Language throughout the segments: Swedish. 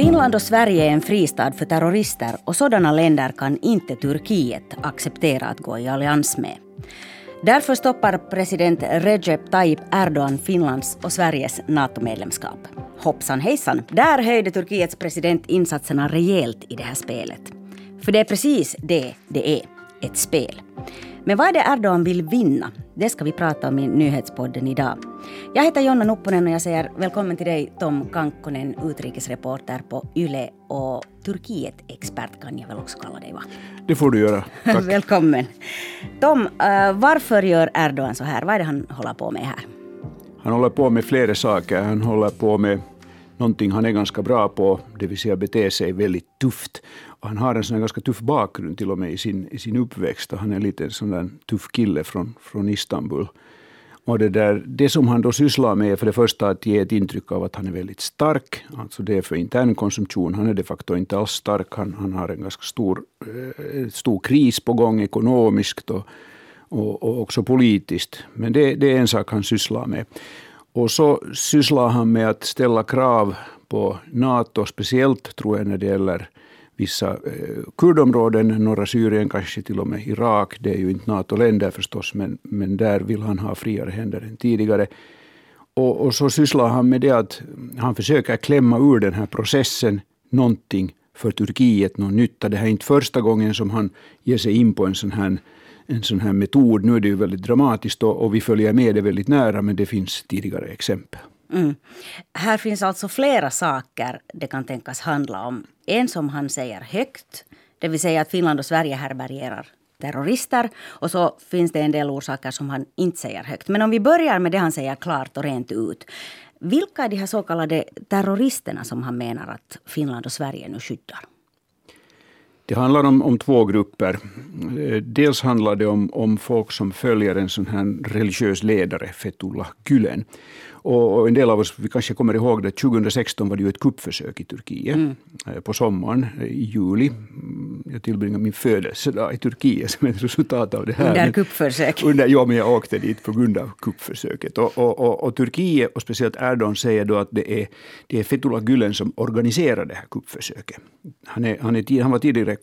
Finland och Sverige är en fristad för terrorister och sådana länder kan inte Turkiet acceptera att gå i allians med. Därför stoppar president Recep Tayyip Erdogan Finlands och Sveriges NATO-medlemskap. Hoppsan hejsan, där höjde Turkiets president insatserna rejält i det här spelet. För det är precis det det är, ett spel. Men vad är det Erdogan vill vinna? Det ska vi prata om i nyhetspodden idag. Jag heter Jonna Nupponen och jag säger välkommen till dig Tom Kankkonen, utrikesreporter på YLE och Turkiet-expert kan jag väl också kalla dig va? Det får du göra. Tack. välkommen. Tom, uh, varför gör Erdogan så här? Vad är det han håller på med här? Han håller på med flera saker. Han håller på med någonting han är ganska bra på, det vill säga bete sig väldigt tufft. Han har en sån ganska tuff bakgrund till och med i sin, i sin uppväxt. Han är lite en sån där tuff kille från, från Istanbul. Och det, där, det som han då sysslar med är för det första att ge ett intryck av att han är väldigt stark. Alltså det är för intern konsumtion. Han är de facto inte alls stark. Han, han har en ganska stor, eh, stor kris på gång ekonomiskt och, och, och också politiskt. Men det, det är en sak han sysslar med. Och så sysslar han med att ställa krav på NATO, speciellt tror jag när det gäller vissa eh, kurdområden, norra Syrien, kanske till och med Irak. Det är ju inte NATO-länder förstås, men, men där vill han ha friare händer än tidigare. Och, och så sysslar han med det att han försöker klämma ur den här processen någonting för Turkiet, någon nytta. Det här är inte första gången som han ger sig in på en sån här en sån här metod. Nu är det ju väldigt dramatiskt och, och vi följer med det väldigt nära, men det finns tidigare exempel. Mm. Här finns alltså flera saker det kan tänkas handla om. En som han säger högt, det vill säga att Finland och Sverige härbärgerar terrorister. Och så finns det en del orsaker som han inte säger högt. Men om vi börjar med det han säger klart och rent ut. Vilka är de här så kallade terroristerna som han menar att Finland och Sverige nu skyddar? Det handlar om, om två grupper. Eh, dels handlar det om, om folk som följer en sån här religiös ledare, Fethullah Gülen. Och, en del av oss vi kanske kommer ihåg det, 2016 var det ju ett kuppförsök i Turkiet mm. Eh, på sommaren, i juli. Jag tillbringade min födelsedag i Turkiet som ett resultat av det här. Under kuppförsök? Under, ja, men jag åkte dit på grund av kuppförsöket. Och, och, och, och Turkiet, och speciellt Erdogan, säger då att det är, det är Fethullah Gülen som organiserar det här kuppförsöket. Han, är, han, är, han var tidigare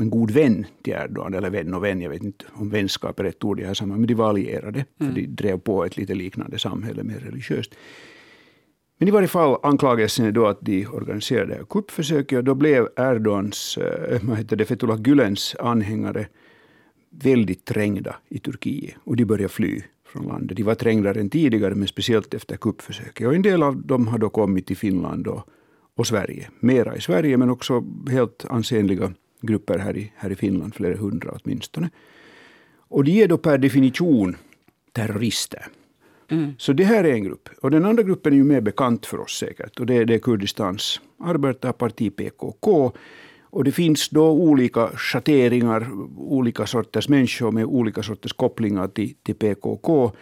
en god vän till Erdogan, eller vän och vän, jag vet inte om vänskap är rätt ord i det här sammanhanget, men de var allierade, mm. för de drev på ett lite liknande samhälle, mer religiöst. Men i varje fall anklagelsen är då att de organiserade kuppförsöket och då blev Erdogans, eh, vad heter det, Fethullah Gülens anhängare väldigt trängda i Turkiet och de började fly från landet. De var trängdare än tidigare, men speciellt efter kuppförsöket. Och en del av dem har då kommit till Finland och, och Sverige. Mera i Sverige, men också helt ansenliga grupper här i, här i Finland, flera hundra åtminstone. Och de är då per definition terrorister. Mm. Så det här är en grupp. Och den andra gruppen är ju mer bekant för oss säkert. Och det är, det är Kurdistans arbetarparti PKK. Och det finns då olika schatteringar, olika sorters människor med olika sorters kopplingar till, till PKK.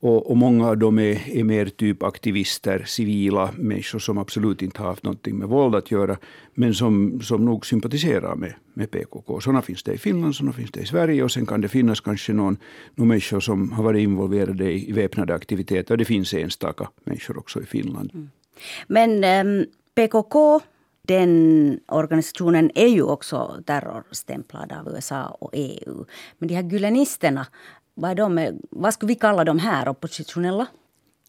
Och, och, många av dem är, är mer typ aktivister, civila människor som absolut inte har haft någonting med våld att göra, men som, som nog sympatiserar med, med PKK. Sådana finns det i Finland, sådana finns det i Sverige och sen kan det finnas kanske någon, någon människor som har varit involverade i, i väpnade aktiviteter. Det finns enstaka människor också i Finland. Mm. Men ehm, äm, PKK den organisationen är ju också terrorstämplad av USA och EU. Men de här gulenisterna vad, de, vad skulle vi kalla de här oppositionella?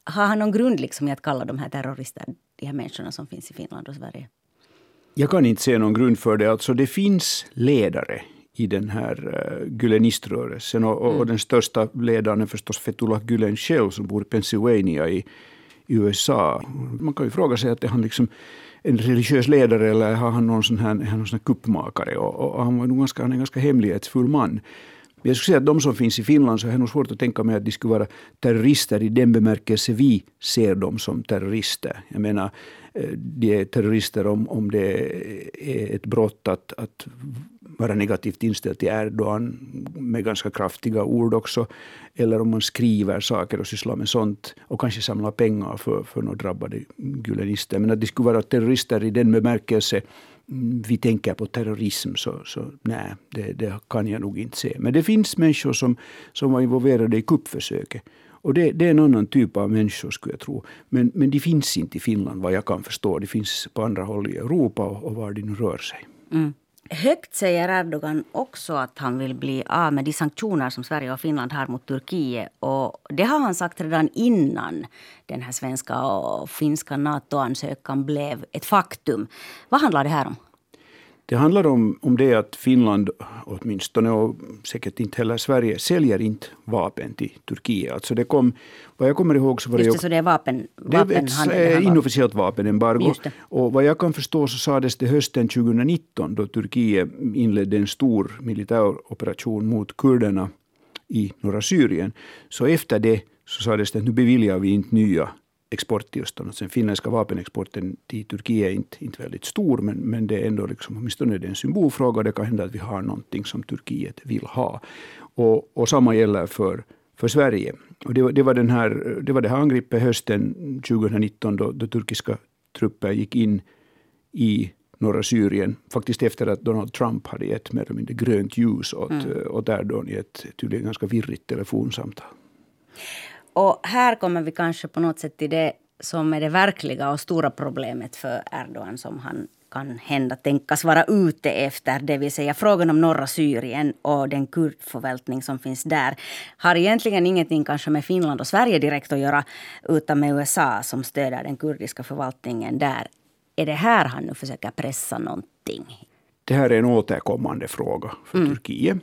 Har han någon grund liksom i att kalla de här terrorister, de här människorna som finns i Finland och Sverige? Jag kan inte se någon grund för det. Alltså det finns ledare i den här uh, Güleniströrelsen. Och, och, mm. den största ledaren är förstås Fethullah Gülen själv som bor i Pennsylvania i, i USA. Man kan ju fråga sig att är han liksom en religiös ledare eller har han någon sån här, någon sån här kuppmakare? Och, och han var nog ganska, han är en ganska hemlighetsfull man. Men jag skulle säga att de som finns i Finland så är det nog svårt att tänka mig att de skulle vara terrorister i den bemärkelse vi ser dem som terrorister. Jag menar, eh, de är terrorister om, om det är ett brott att, att vara negativt inställd till Erdogan med ganska kraftiga ord också. Eller om man skriver saker och sysslar med sånt och kanske samlar pengar för, för några drabbade gulenister. Men att de skulle vara terrorister i den bemärkelse vi tänker på terrorism så, så nej, det, det, kan jag nog inte se. Men det finns människor som, som var involverade i kuppförsöket. Och det, det, är en annan typ av människor skulle jag tro. Men, men de finns inte i Finland vad jag kan förstå. De finns på andra håll i Europa och, och var de nu rör sig. Mm. Högt säger Erdogan också att han vill bli av med de sanktioner som Sverige och Finland har mot Turkiet. Och det har han sagt redan innan den här svenska och finska NATO-ansökan blev ett faktum. Vad handlar det här om? Det handlar om, om det att Finland åtminstone och säkert inte heller Sverige säljer inte vapen till Turkiet. Alltså det kom, vad jag kommer ihåg så var det... Just det, så det är vapen, vapenhandel? Det är ett inofficiellt vapenembargo. Och vad jag kan förstå så sades det hösten 2019 då Turkiet inledde en stor militär operation mot kurderna i norra Syrien. Så efter det så sades det att nu beviljar vi inte nya exporttillstånd. Alltså den finländska vapenexporten till Turkiet är inte, inte väldigt stor, men, men det är ändå liksom, åtminstone det är en symbolfråga. Det kan hända att vi har någonting som Turkiet vill ha. Och, och samma gäller för, för Sverige. Och det, det, var den här, det var det här angreppet hösten 2019 då, då turkiska trupper gick in i norra Syrien. Faktiskt efter att Donald Trump hade gett mer eller mindre grönt ljus åt, mm. åt Erdogan i ett tydligen ganska virrigt telefonsamtal. Och här kommer vi kanske på något sätt till det som är det verkliga och stora problemet för Erdogan som han kan hända tänkas vara ute efter. Det vill säga frågan om norra Syrien och den kurdförvaltning som finns där. Har egentligen ingenting kanske med Finland och Sverige direkt att göra utan med USA som stöder den kurdiska förvaltningen där. Är det här han nu försöker pressa någonting? Det här är en återkommande fråga för mm. Turkiet.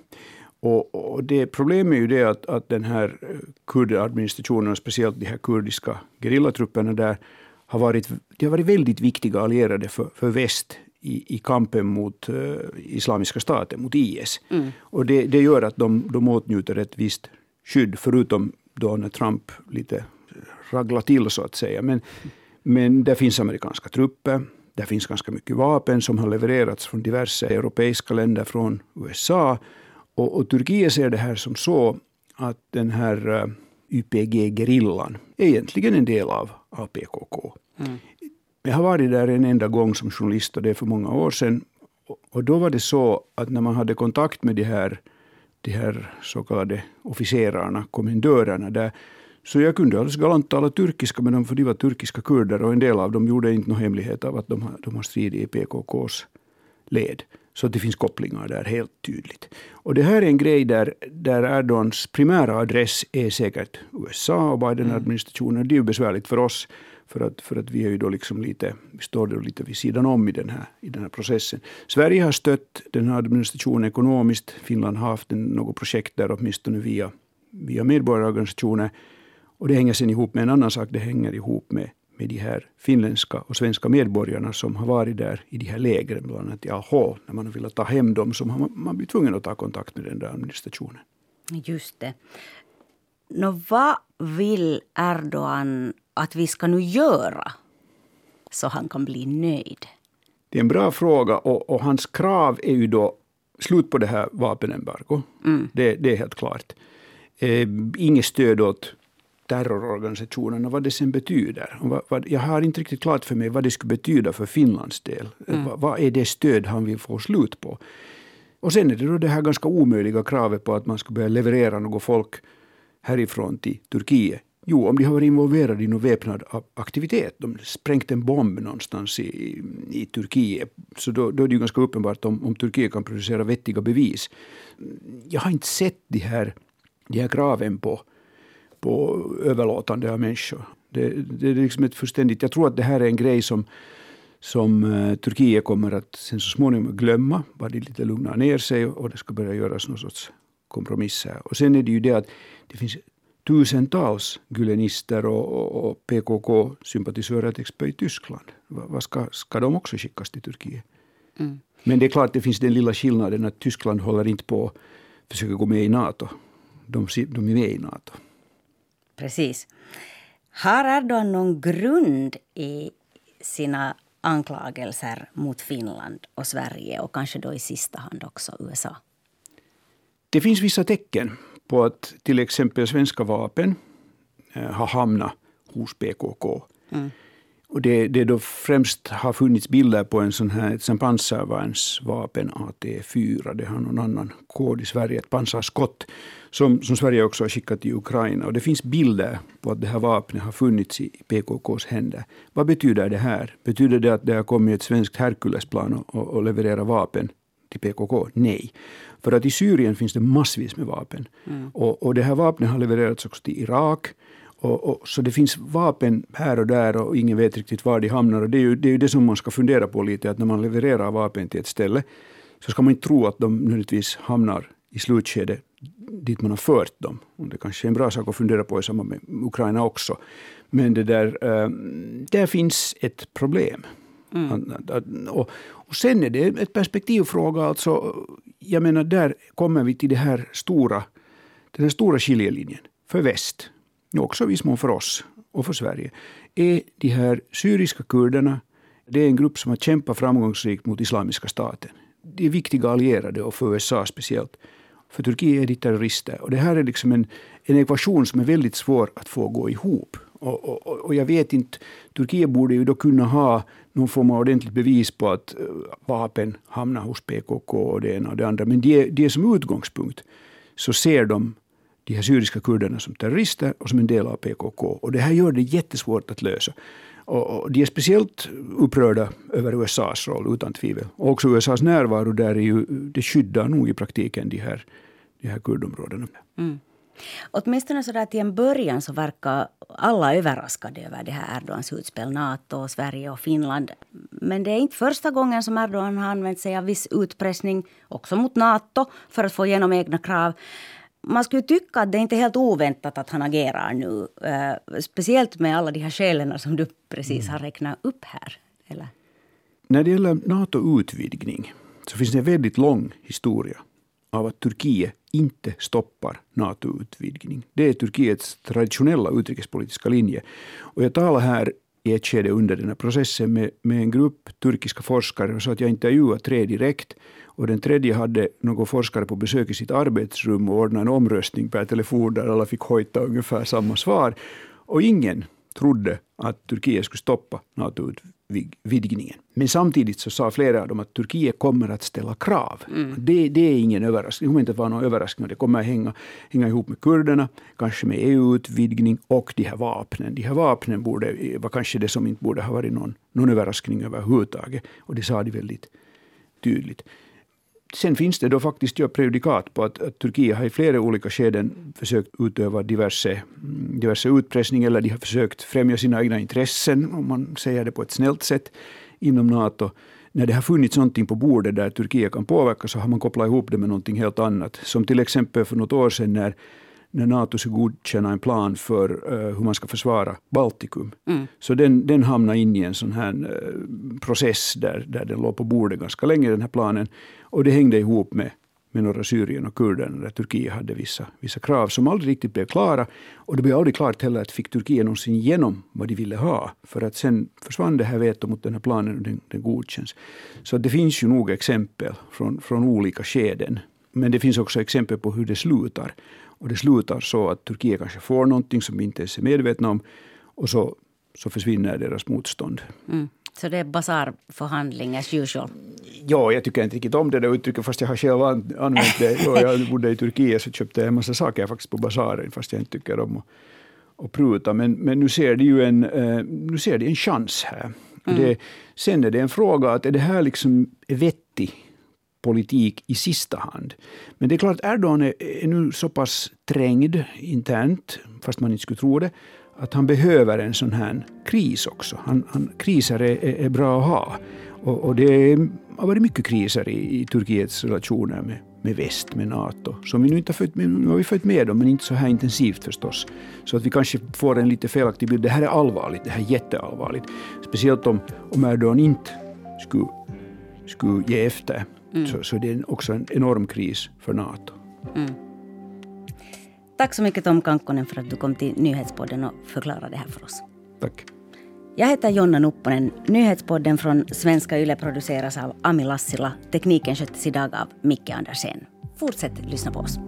Och, och det problemet är ju det att, att den här kurdadministrationen, speciellt de här kurdiska gerillatrupperna där, har varit, de har varit väldigt viktiga allierade för, för väst i, i kampen mot uh, Islamiska staten, mot IS. Mm. Och det, det gör att de, de åtnjuter ett visst skydd, förutom då när Trump lite raglar till så att säga. Men, men där finns amerikanska trupper. Där finns ganska mycket vapen som har levererats från diverse europeiska länder, från USA. Och, och Turkiet ser det här som så att den här uh, YPG-gerillan är egentligen en del av, av PKK. Mm. Jag har varit där en enda gång som journalist och det är för många år sedan. Och då var det så att när man hade kontakt med de här, de här så kallade officerarna, kommendörerna där, så jag kunde alldeles galant tala turkiska med dem, för de var turkiska kurder och en del av dem gjorde inte någon hemlighet av att de, de har stridit i PKKs led. Så det finns kopplingar där helt tydligt. Och det här är en grej där, där Erdogans primära adress är säkert USA och Biden-administrationen. Mm. Det är ju besvärligt för oss för att, för att vi är ju då liksom lite, vi står då lite vid sidan om i den, här, i den här processen. Sverige har stött den här administrationen ekonomiskt. Finland har haft en, något projekt där åtminstone via, via medborgarorganisationer. Och det hänger sen ihop med en annan sak. Det hänger ihop med med de här finländska och svenska medborgarna som har varit där i de här lägren, bland annat i Alho. När man vill ta hem dem så har man, man blivit tvungen att ta kontakt med den där administrationen. Just det. Nå, vad vill Erdogan att vi ska nu göra så han kan bli nöjd? Det är en bra fråga och, och hans krav är ju då slut på det här vapenembargo. Mm. Det, det, är helt klart. Eh, inget stöd åt terrororganisationerna, vad det sen betyder. Vad, vad, jag har inte riktigt klart för mig vad det skulle betyda för Finlands del. Mm. Vad, vad, är det stöd han vill få slut på? Och sen är det då det här ganska omöjliga kravet på att man ska börja leverera något folk härifrån till Turkiet. Jo, om de har varit involverade i någon väpnad aktivitet, de sprängt en bomb någonstans i, i Turkiet, så då, då är det ju ganska uppenbart om, om Turkiet kan producera vettiga bevis. Jag har inte sett de här, de här kraven på på överlåtande av människor. Det, det är liksom ett fullständigt, jag tror att det här är en grej som, som uh, Turkiet kommer att sen så småningom glömma, bara de lite lugnar ner sig och det ska börja göras någon sorts kompromisser. Och sen är det ju det att det finns tusentals gulenister och, och, och PKK-sympatisörer till exempel i Tyskland. Vad ska, ska de också skickas till Turkiet? Mm. Men det är klart det finns den lilla skillnaden att Tyskland håller inte på att försöka gå med i NATO. De, de är med i NATO. Precis. Har Erdogan någon grund i sina anklagelser mot Finland och Sverige och kanske då i sista hand också USA? Det finns vissa tecken på att till exempel svenska vapen eh, har hamnat hos PKK. Mm. Och det, det då främst har funnits bilder på en sån här ett pansarvärnsvapen AT4. Det har någon annan kod i Sverige, ett pansarskott som, som Sverige också har skickat till Ukraina. Och det finns bilder på att det här vapnet har funnits i PKKs händer. Vad betyder det här? Betyder det att det har kommit ett svenskt Herkulesplan och, och, och levererat vapen till PKK? Nej. För att i Syrien finns det massvis med vapen. Mm. Och, och det här vapnet har levererats också till Irak. Och, och, så det finns vapen här och där och ingen vet riktigt var de hamnar. Och det är ju det, är ju det som man ska fundera på lite, att när man levererar vapen till ett ställe så ska man inte tro att de nödvändigtvis hamnar i slutskedet dit man har fört dem. Och det kanske är en bra sak att fundera på i samband med Ukraina också. Men det där, äh, där finns ett problem. Mm. Och, och sen är det ett perspektivfråga. Alltså, jag menar, där kommer vi till det här stora, den här stora skiljelinjen för väst, också i viss mån för oss och för Sverige, är de här syriska kurderna, det är en grupp som har kämpat framgångsrikt mot Islamiska staten. De är viktiga allierade och för USA speciellt. För Turkiet är de terrorister. Och det här är liksom en, en ekvation som är väldigt svår att få gå ihop. Och, och, och, jag vet inte, Turkiet borde ju då kunna ha någon form av ordentligt bevis på att eh, vapen hamnar hos PKK och det ena och det andra. Men det, det som utgångspunkt så ser de de här syriska kurderna som terrorister och som en del av PKK. Och det här gör det jättesvårt att lösa. Och, de är speciellt upprörda över USAs roll, utan tvivel. Och också USAs närvaro där är ju, det skyddar nog i praktiken de här, de här kurdområdena. Mm. Åtminstone så där till en början så verkar alla överraskade över det här Erdogans utspel. Nato, Sverige och Finland. Men det är inte första gången som Erdogan har använt sig av viss utpressning, också mot Nato, för att få igenom egna krav. Man skulle tycka att det inte är helt oväntat att han agerar nu. Uh, speciellt med alla de här skälen som du precis har räknat upp här. Eller? När det gäller NATO-utvidgning så finns det en väldigt lång historia av att Turkiet inte stoppar NATO-utvidgning. Det är Turkiets traditionella utrikespolitiska linje. Och jag talar här i ett skede under den här processen med, med en grupp turkiska forskare. Så att jag intervjuade tre direkt. Och den tredje hade någon forskare på besök i sitt arbetsrum och ordnade en omröstning per telefon där alla fick hojta ungefär samma svar. Och ingen trodde att Turkiet skulle stoppa NATO-utvidgningen. Men samtidigt så sa flera av dem att Turkiet kommer att ställa krav. Mm. Det, det, är ingen överraskning. Det kommer inte att vara någon överraskning. Det kommer att hänga, hänga ihop med kurderna, kanske med EU-utvidgning och de här vapnen. De här vapnen borde, var kanske det som inte borde ha varit någon, någon överraskning överhuvudtaget. Och det sa de väldigt tydligt. Sen finns det då faktiskt ja, prejudikat på att, att, Turkiet har i flera olika skeden försökt utöva diverse, mm, diverse utpressning eller de har försökt främja sina egna intressen, om man säger det på ett snällt sätt, inom Nato. När det har funnits någonting på bordet där Turkiet kan påverka så har man kopplat ihop det med någonting helt annat. Som till exempel för något år sedan när när Nato ska godkänna en plan för uh, hur man ska försvara Baltikum. Mm. Så den, den hamnade in i en sån här uh, process där, där den låg på bordet ganska länge, den här planen. Och det hängde ihop med, med norra Syrien och kurderna, där Turkiet hade vissa, vissa krav som aldrig riktigt blev klara. Och det blev aldrig klart heller att fick Turkiet någonsin igenom vad de ville ha. För att sen försvann det här veto mot den här planen och den, den godkänns. Så det finns ju nog exempel från, från olika skeden. Men det finns också exempel på hur det slutar. Och det slutar så att Turkiet kanske får någonting som vi inte ens är medvetna om. Och så, så försvinner deras motstånd. Mm. Så det är basarförhandling as usual? Ja, jag tycker inte riktigt om det där uttrycket, fast jag har själv använt det. Och jag bodde i Turkiet så köpte jag en massa saker faktiskt på basaren, fast jag inte tycker om att, att pruta. Men, men nu ser de ju en, eh, nu ser de en chans här. Mm. Det, sen är det en fråga, att är det här liksom vettig politik i sista hand. Men det är klart, Erdogan är, är nu så pass trängd internt, fast man inte skulle tro det, att han behöver en sån här kris också. Han, han, kriser är, är, är, bra att ha. Och, och det har varit mycket kriser i, i Turkiets relationer med, med väst, med Nato, som vi nu inte har följt med, nu har vi följt med dem, men inte så här intensivt förstås. Så att vi kanske får en lite felaktig bild. Det här är allvarligt, det här är jätteallvarligt. Speciellt om, om Erdogan inte skulle, skulle ge efter. Mm. Så, så det är också en enorm kris för Nato. Mm. Tack så mycket Tom Kankkonen för att du kom till Nyhetspodden och förklarade det här för oss. Tack. Jag heter Jonna Nupponen. Nyhetspodden från Svenska Yle produceras av Ami Lassila. Tekniken sköttes idag av Micke Andersen. Fortsätt lyssna på oss.